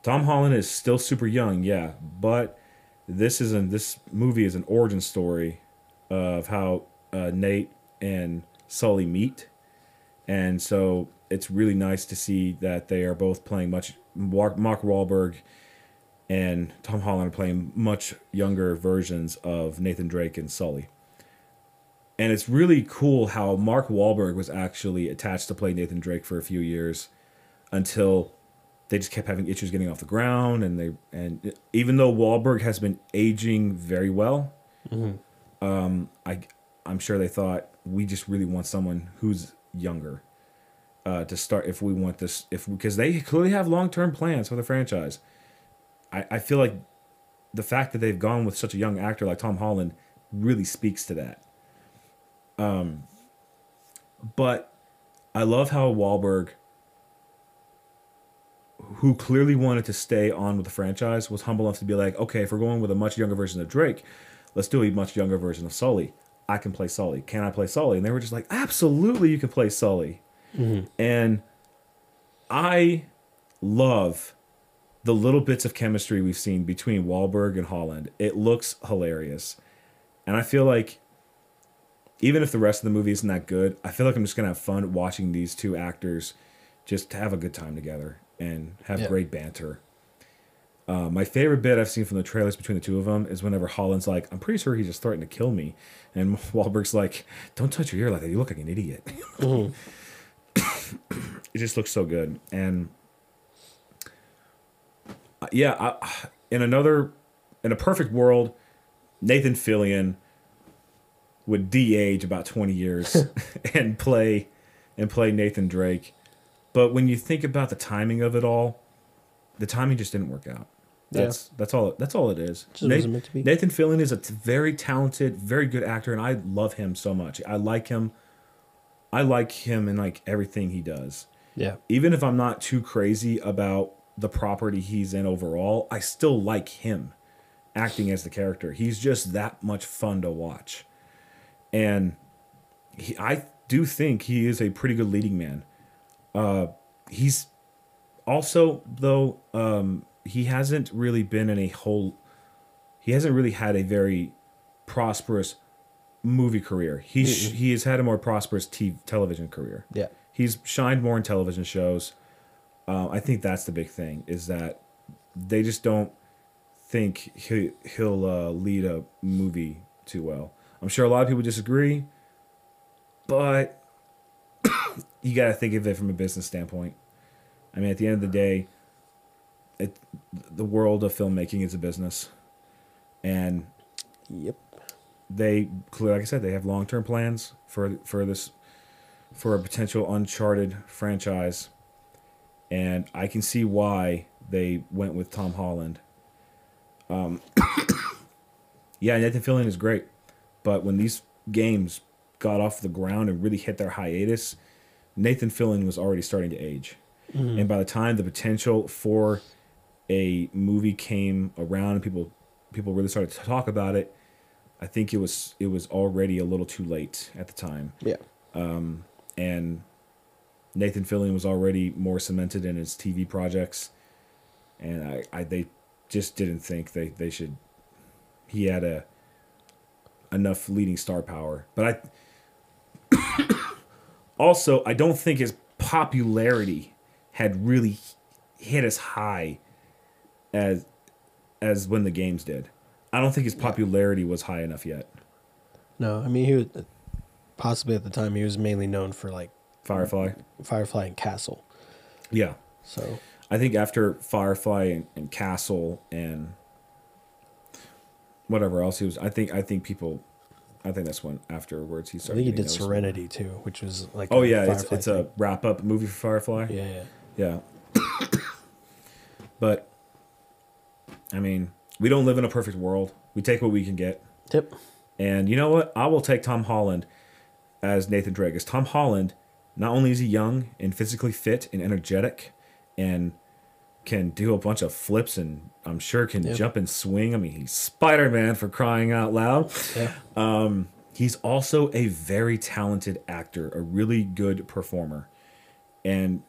Tom Holland is still super young, yeah, but this is an this movie is an origin story of how uh, Nate and Sully meet, and so it's really nice to see that they are both playing much. Mark Mark Wahlberg and Tom Holland are playing much younger versions of Nathan Drake and Sully. And it's really cool how Mark Wahlberg was actually attached to play Nathan Drake for a few years until they just kept having issues getting off the ground and they and even though Wahlberg has been aging very well, um, I I'm sure they thought we just really want someone who's younger uh, to start if we want this if because they clearly have long term plans for the franchise. I, I feel like the fact that they've gone with such a young actor like Tom Holland really speaks to that. Um, but I love how Wahlberg, who clearly wanted to stay on with the franchise, was humble enough to be like, okay, if we're going with a much younger version of Drake, let's do a much younger version of Sully. I can play Sully. Can I play Sully? And they were just like, absolutely, you can play Sully. And I love the little bits of chemistry we've seen between Wahlberg and Holland. It looks hilarious. And I feel like even if the rest of the movie isn't that good, I feel like I'm just gonna have fun watching these two actors just have a good time together and have Yeah. great banter. Uh, my favorite bit I've seen from the trailers between the two of them is whenever Holland's like, "I'm pretty sure he just threatened to kill me," and Wahlberg's like, "Don't touch your ear like that. You look like an idiot." it just looks so good, and uh, yeah, I, in another, in a perfect world, Nathan Fillion would de-age about 20 years and play and play Nathan Drake. But when you think about the timing of it all, the timing just didn't work out. That's yeah. that's all that's all it is. Nathan, Nathan Fillion is a t- very talented, very good actor and I love him so much. I like him I like him in like everything he does. Yeah. Even if I'm not too crazy about the property he's in overall, I still like him acting as the character. He's just that much fun to watch. And he, I do think he is a pretty good leading man. Uh, he's also though um, he hasn't really been in a whole. He hasn't really had a very prosperous movie career. He mm he has had a more prosperous TV, television career. Yeah, he's shined more in television shows. Uh, I think that's the big thing is that they just don't think he, he'll uh, lead a movie too well. I'm sure a lot of people disagree, but you got to think of it from a business standpoint. I mean, at the end of the day, it, the world of filmmaking is a business, and yep, they like I said, they have long term plans for for this for a potential Uncharted franchise, and I can see why they went with Tom Holland. Um, yeah, Nathan Fillion is great. But when these games got off the ground and really hit their hiatus, Nathan Fillion was already starting to age. Mm-hmm. And by the time the potential for a movie came around and people people really started to talk about it, I think it was it was already a little too late at the time. Yeah. Um, and Nathan Fillion was already more cemented in his TV projects, and I, I they just didn't think they, they should. He had a enough leading star power. But I also I don't think his popularity had really hit as high as as when the games did. I don't think his popularity was high enough yet. No, I mean he was possibly at the time he was mainly known for like Firefly, Firefly and Castle. Yeah. So I think after Firefly and, and Castle and whatever else he was. I think I think people. I think that's when afterwards he started. I think he did Serenity too, which was like. Oh yeah, it's, it's a wrap up movie for Firefly. Yeah, yeah, yeah. but, I mean, we don't live in a perfect world. We take what we can get. Yep. And you know what? I will take Tom Holland as Nathan Drake. As Tom Holland, not only is he young and physically fit and energetic, and can do a bunch of flips and I'm sure can yep. jump and swing. I mean, he's Spider Man for crying out loud. Yeah. Um, he's also a very talented actor, a really good performer. And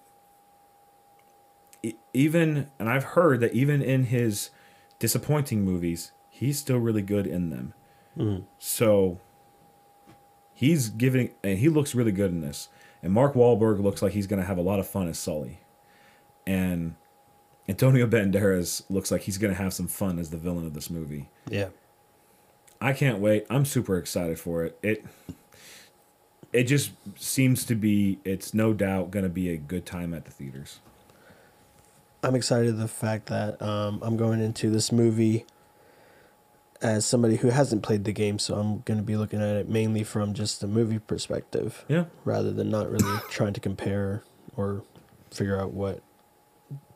even, and I've heard that even in his disappointing movies, he's still really good in them. Mm. So he's giving, and he looks really good in this. And Mark Wahlberg looks like he's going to have a lot of fun as Sully. And Antonio Banderas looks like he's going to have some fun as the villain of this movie. Yeah. I can't wait. I'm super excited for it. It it just seems to be it's no doubt going to be a good time at the theaters. I'm excited the fact that um, I'm going into this movie as somebody who hasn't played the game, so I'm going to be looking at it mainly from just the movie perspective. Yeah. Rather than not really trying to compare or figure out what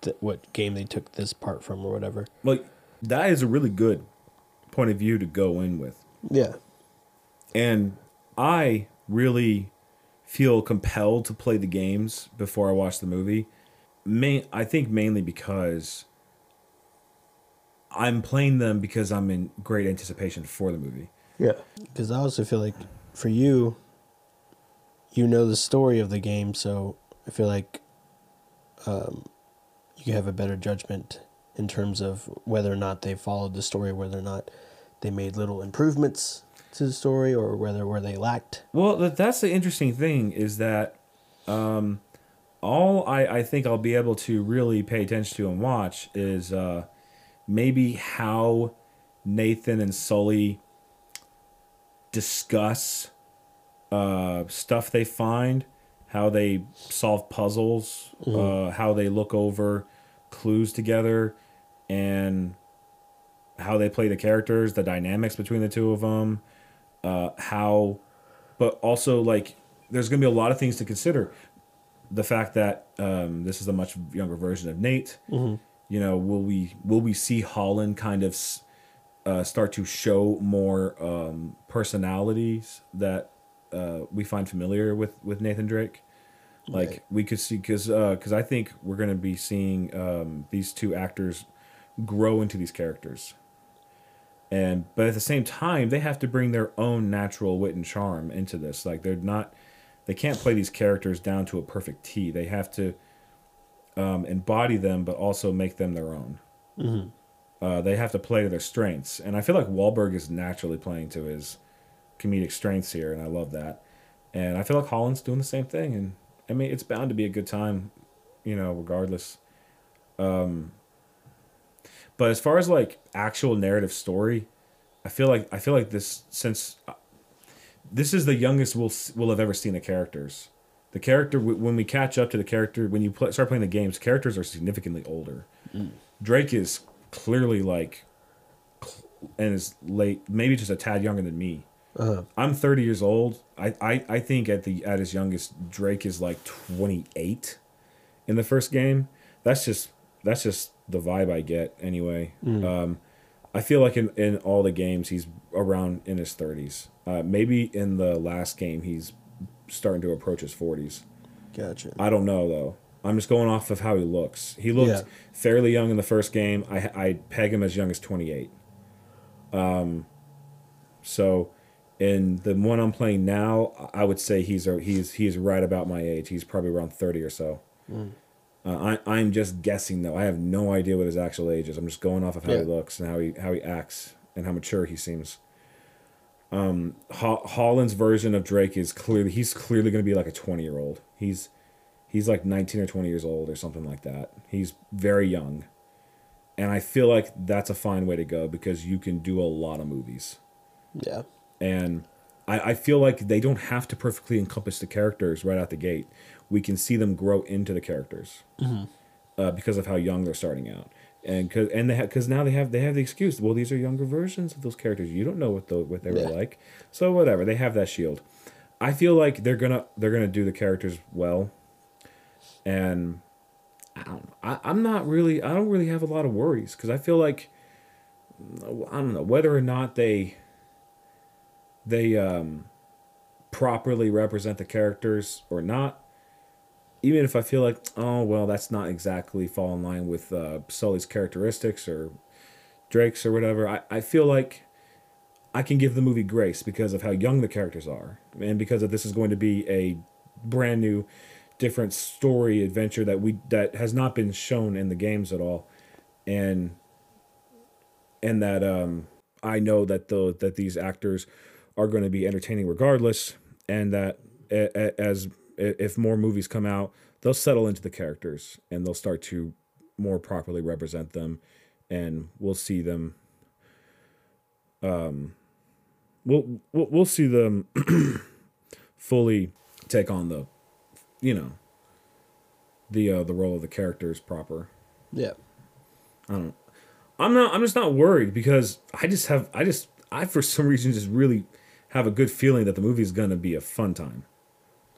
th- what game they took this part from or whatever. Like that is a really good point of view to go in with. Yeah. And I really feel compelled to play the games before I watch the movie. Main, I think mainly because I'm playing them because I'm in great anticipation for the movie. Yeah. Because I also feel like for you, you know the story of the game, so I feel like um, you have a better judgment in terms of whether or not they followed the story, whether or not they made little improvements to the story, or whether where they lacked. Well, that's the interesting thing is that um, all I, I think I'll be able to really pay attention to and watch is uh, maybe how Nathan and Sully discuss uh, stuff they find, how they solve puzzles, uh, how they look over clues together, and how they play the characters, the dynamics between the two of them, uh, how, but also like there's going to be a lot of things to consider. The fact that um, this is a much younger version of Nate. You know, will we will we see Holland kind of uh, start to show more um, personalities that uh, we find familiar with with Nathan Drake? Like Right. we could see because because I think we're going to be seeing um, these two actors grow into these characters. And but at the same time they have to bring their own natural wit and charm into this. Like they're not they can't play these characters down to a perfect t. They have to um, embody them but also make them their own. Uh, they have to play to their strengths. And i feel like Wahlberg is naturally playing to his comedic strengths here and i love that. And i feel like holland's doing the same thing and i mean it's bound to be a good time you know regardless but as far as like actual narrative story, I feel like I feel like this since uh, this is the youngest we'll we'll have ever seen the characters. The character when we catch up to the character when you pl- start playing the games, characters are significantly older. Drake is clearly like cl- and is late, maybe just a tad younger than me. Uh, I'm 30 years old. I, I, I think at the at his youngest, Drake is like 28 in the first game. That's just that's just the vibe I get anyway. Um, I feel like in, in all the games he's around in his 30s. Uh, maybe in the last game he's starting to approach his 40s. gotcha. I don't know though. I'm just going off of how he looks. He looked Yeah. fairly young in the first game. I I peg him as young as 28. Um, so in the one I'm playing now, I would say he's a, he's he's right about my age. He's probably around 30 or so. Uh, I I'm just guessing though. I have no idea what his actual age is. I'm just going off of how Yeah. he looks and how he how he acts and how mature he seems. Um, Ho- Holland's version of Drake is clearly he's clearly going to be like a 20 year old. He's he's like 19 or 20 years old or something like that. He's very young. And I feel like that's a fine way to go because you can do a lot of movies. Yeah. And I, I feel like they don't have to perfectly encompass the characters right out the gate. We can see them grow into the characters uh, because of how young they're starting out. And cause, and they because now they have they have the excuse. Well, these are younger versions of those characters. You don't know what the, what they Yeah. were like, so whatever. They have that shield. I feel like they're gonna they're gonna do the characters well, and I don't, I, I'm not really I don't really have a lot of worries because I feel like I don't know whether or not they they um properly represent the characters or not. Even if I feel like oh well that's not exactly fall in line with uh, Sully's characteristics or Drake's or whatever, I, I feel like I can give the movie grace because of how young the characters are and because of this is going to be a brand new different story adventure that we that has not been shown in the games at all and and that um I know that the that these actors are going to be entertaining regardless and that as if more movies come out they'll settle into the characters and they'll start to more properly represent them and we'll see them um we'll we'll, we'll see them fully take on the you know the uh the role of the characters proper Yeah. I don't. I'm not. I'm just not worried because I just have. I just. I for some reason just really have a good feeling that the movie is gonna be a fun time.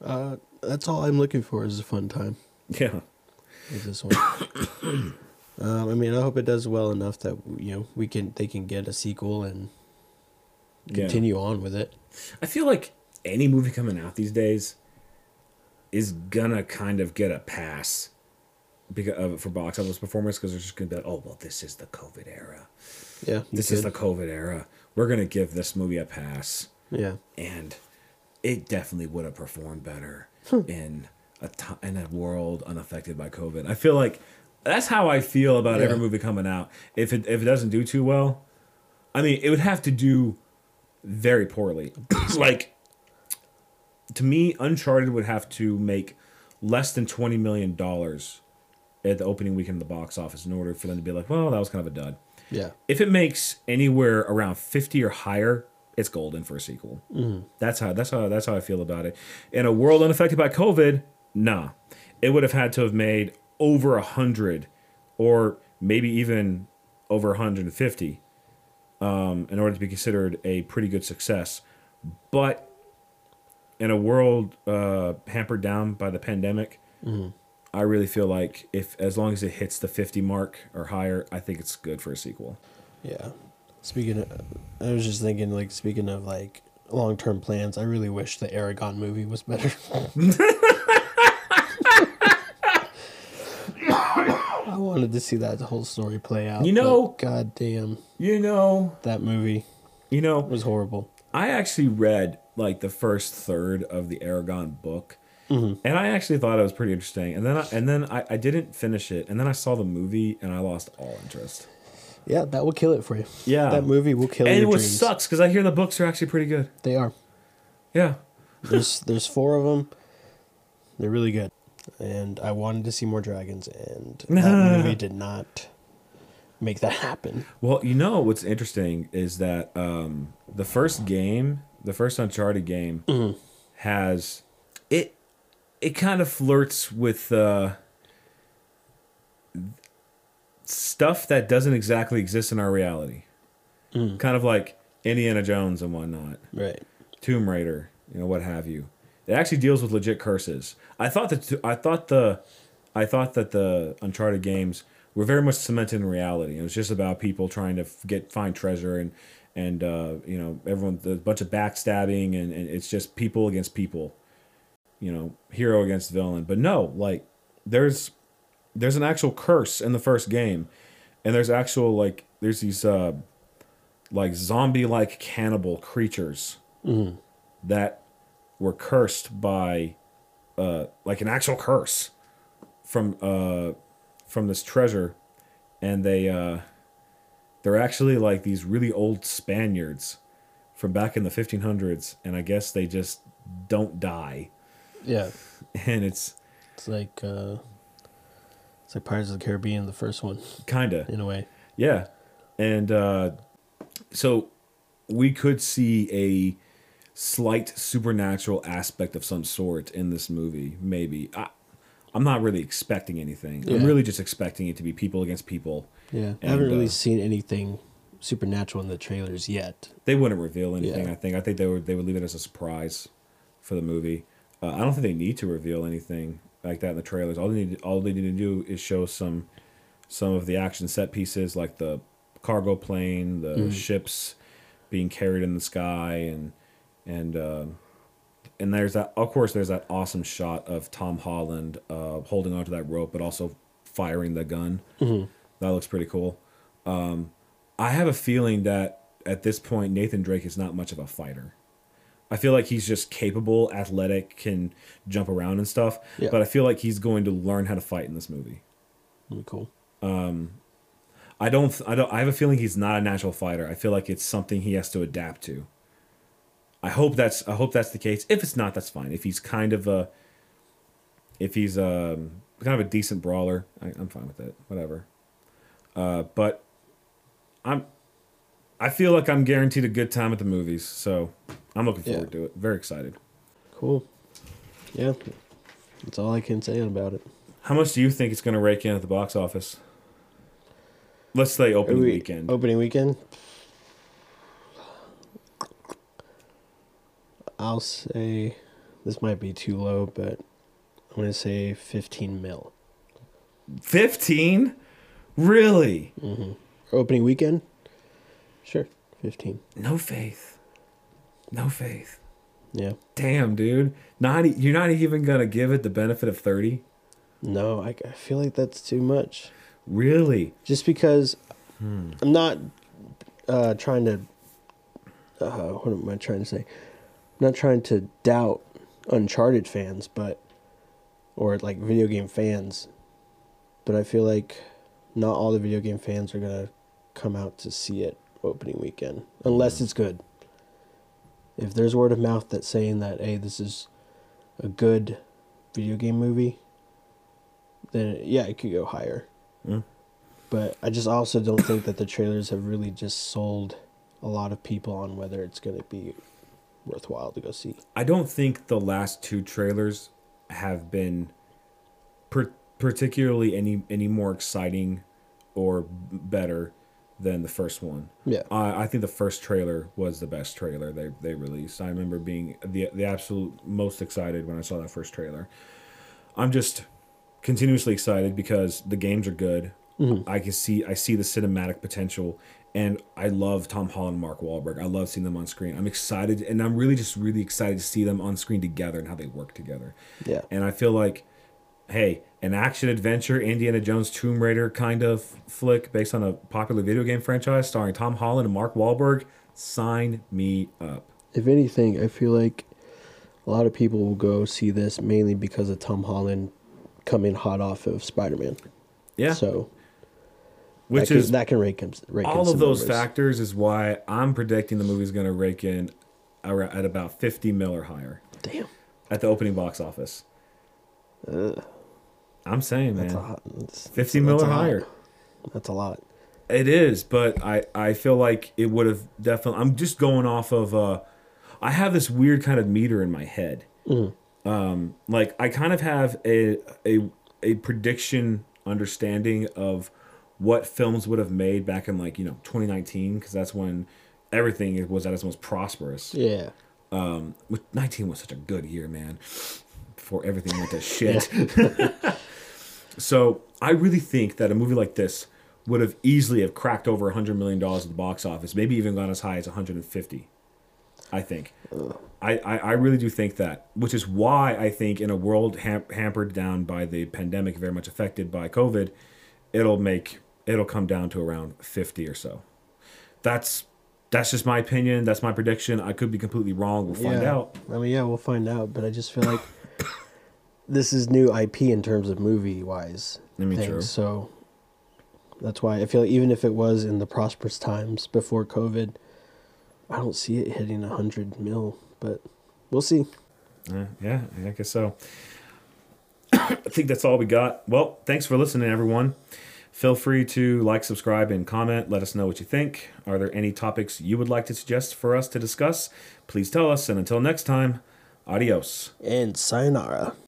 Uh, that's all I'm looking for is a fun time Yeah. with this one. um, I mean, I hope it does well enough that you know we can they can get a sequel and Yeah. continue on with it. I feel like any movie coming out these days is gonna kind of get a pass because of, for box office performance because they're just gonna be like, oh well, this is the COVID era. Yeah. This is the. COVID era. We're gonna give this movie a pass. Yeah. and it definitely would have performed better hmm. in a in a world unaffected by COVID. I feel like that's how I feel about every movie coming out. If it if it doesn't do too well, I mean, it would have to do very poorly. like to me, Uncharted would have to make less than twenty million dollars at the opening weekend of the box office in order for them to be like, well, that was kind of a dud. Yeah. If it makes anywhere around fifty or higher, it's golden for a sequel. That's how that's how that's how I feel about it. In a world unaffected by COVID, nah, it would have had to have made over a hundred, or maybe even over 150, um, in order to be considered a pretty good success. But in a world uh, hampered down by the pandemic, I really feel like if as long as it hits the 50 mark or higher, I think it's good for a sequel. Yeah. Speaking of, I was just thinking, like, speaking of, like, long term plans, I really wish the Eragon movie was better. I wanted to see that whole story play out. You know- God damn, You know, that movie you know, was horrible. I actually read like the first third of the Eragon book, mm-hmm. and I actually thought it was pretty interesting. And then I, and then I, I didn't finish it, and then I saw the movie, and I lost all interest. Yeah, that will kill it for you. Yeah. That movie will kill and your what dreams. sucks because I hear the books are actually pretty good. They are. Yeah, There's there's four of them. They're really good, and I wanted to see more dragons, and that movie did not make that happen. Well, you know what's interesting is that um, the first game, the first Uncharted game, has it. It kind of flirts with uh, stuff that doesn't exactly exist in our reality. Kind of like Indiana Jones and whatnot, Right. Tomb Raider, you know, what have you. It actually deals with legit curses. I thought that I thought the I thought that the Uncharted games were very much cemented in reality. It was just about people trying to get find treasure and and uh, you know everyone a bunch of backstabbing and, and it's just people against people. You know, hero against villain. But no, like there's there's an actual curse in the first game, and there's actual like there's these uh like zombie like cannibal creatures that were cursed by uh like an actual curse from uh from this treasure and they uh they're actually like these really old Spaniards from back in the 1500s and I guess they just don't die Yeah. and it's It's like uh, it's like Pirates of the Caribbean, the first one, kind of in a way. Yeah. And uh, so we could see a slight supernatural aspect of some sort in this movie, maybe. I, I'm not really expecting anything. I'm really just expecting it to be people against people. Yeah. I haven't really uh, seen anything supernatural in the trailers yet. They wouldn't reveal anything. Yeah. I think. I think they would. They would leave it as a surprise for the movie. Uh, I don't think they need to reveal anything like that in the trailers. All they need. All they need to do is show some, some of the action set pieces, like the cargo plane, the ships being carried in the sky, and and uh, and there's that. Of course, there's that awesome shot of Tom Holland uh, holding onto that rope, but also firing the gun. That looks pretty cool. Um, I have a feeling that at this point Nathan Drake is not much of a fighter. I feel like he's just capable, athletic, can jump around and stuff. Yeah. But I feel like he's going to learn how to fight in this movie. Really cool. I don't. I don't. I have a feeling he's not a natural fighter. I feel like it's something he has to adapt to. I hope that's. I hope that's the case. If it's not, that's fine. If he's kind of a. If he's um kind of a decent brawler, I, I'm fine with it. Whatever. Uh, but I'm. I feel like I'm guaranteed a good time at the movies, so I'm looking Yeah. forward to it. Very excited. Cool. Yeah. That's all I can say about it. How much do you think it's going to rake in at the box office? Let's say opening We- weekend. Opening weekend. I'll say this might be too low, but I'm gonna say 15 mil. 15? Really? Mm-hmm. Opening weekend. Sure, 15. No faith. No faith. Yeah. Damn, dude. Not you're not even gonna give it the benefit of thirty. No, I, I feel like that's too much. Really? Just because I'm not uh, trying to. Uh, what am I trying to say? I'm not trying to doubt Uncharted fans, but or like video game fans, but I feel like not all the video game fans are gonna come out to see it opening weekend unless it's good. If there's word of mouth that's saying that hey, this is a good video game movie, then yeah, it could go higher. Hmm. But I just also don't think that the trailers have really just sold a lot of people on whether it's going to be worthwhile to go see. I don't think the last two trailers have been per- particularly any any more exciting or better than the first one. Yeah. I I think the first trailer was the best trailer they, they released. I remember being the the absolute most excited when I saw that first trailer. I'm just continuously excited because the games are good. Mm-hmm. I can see I see the cinematic potential, and I love Tom Holland and Mark Wahlberg. I love seeing them on screen. I'm excited, and I'm really just really excited to see them on screen together and how they work together. Yeah. And I feel like, hey, an action adventure Indiana Jones Tomb Raider kind of flick based on a popular video game franchise starring Tom Holland and Mark Wahlberg, sign me up. If anything, I feel like a lot of people will go see this mainly because of Tom Holland coming hot off of Spider Man. Yeah. So Which that can, is that can rake him. Rake in all of those numbers. factors is why I'm predicting the movie's going to rake in at about 50 mil or higher Damn. at the opening box office. I'm saying, man. a hot. That's, 50 that's mil a or higher. That's a lot. It is, but I I feel like it would have definitely. I'm just going off of. uh I have this weird kind of meter in my head. Um, like I kind of have a a a prediction understanding of what films would have made back in like you know 2019 because that's when everything was at its most prosperous. Yeah. Um, 19 was such a good year, man. Before everything went to shit. So I really think that a movie like this would have easily have cracked over 100 million dollars at the box office, maybe even gone as high as 150. I think. I, I, I really do think that, which is why I think in a world ham- hampered down by the pandemic, very much affected by COVID, it'll make it'll come down to around 50 or so. That's that's just my opinion. That's my prediction. I could be completely wrong. We'll find yeah. out. I mean, yeah, we'll find out. But I just feel like this is new IP in terms of movie wise. I mean, true. So that's why I feel like even if it was in the prosperous times before COVID, I don't see it hitting a hundred mil. But we'll see. Uh, yeah, I guess so. I think that's all we got. Well, thanks for listening, everyone. Feel free to like, subscribe, and comment. Let us know what you think. Are there any topics you would like to suggest for us to discuss? Please tell us. And until next time, adios. And sayonara.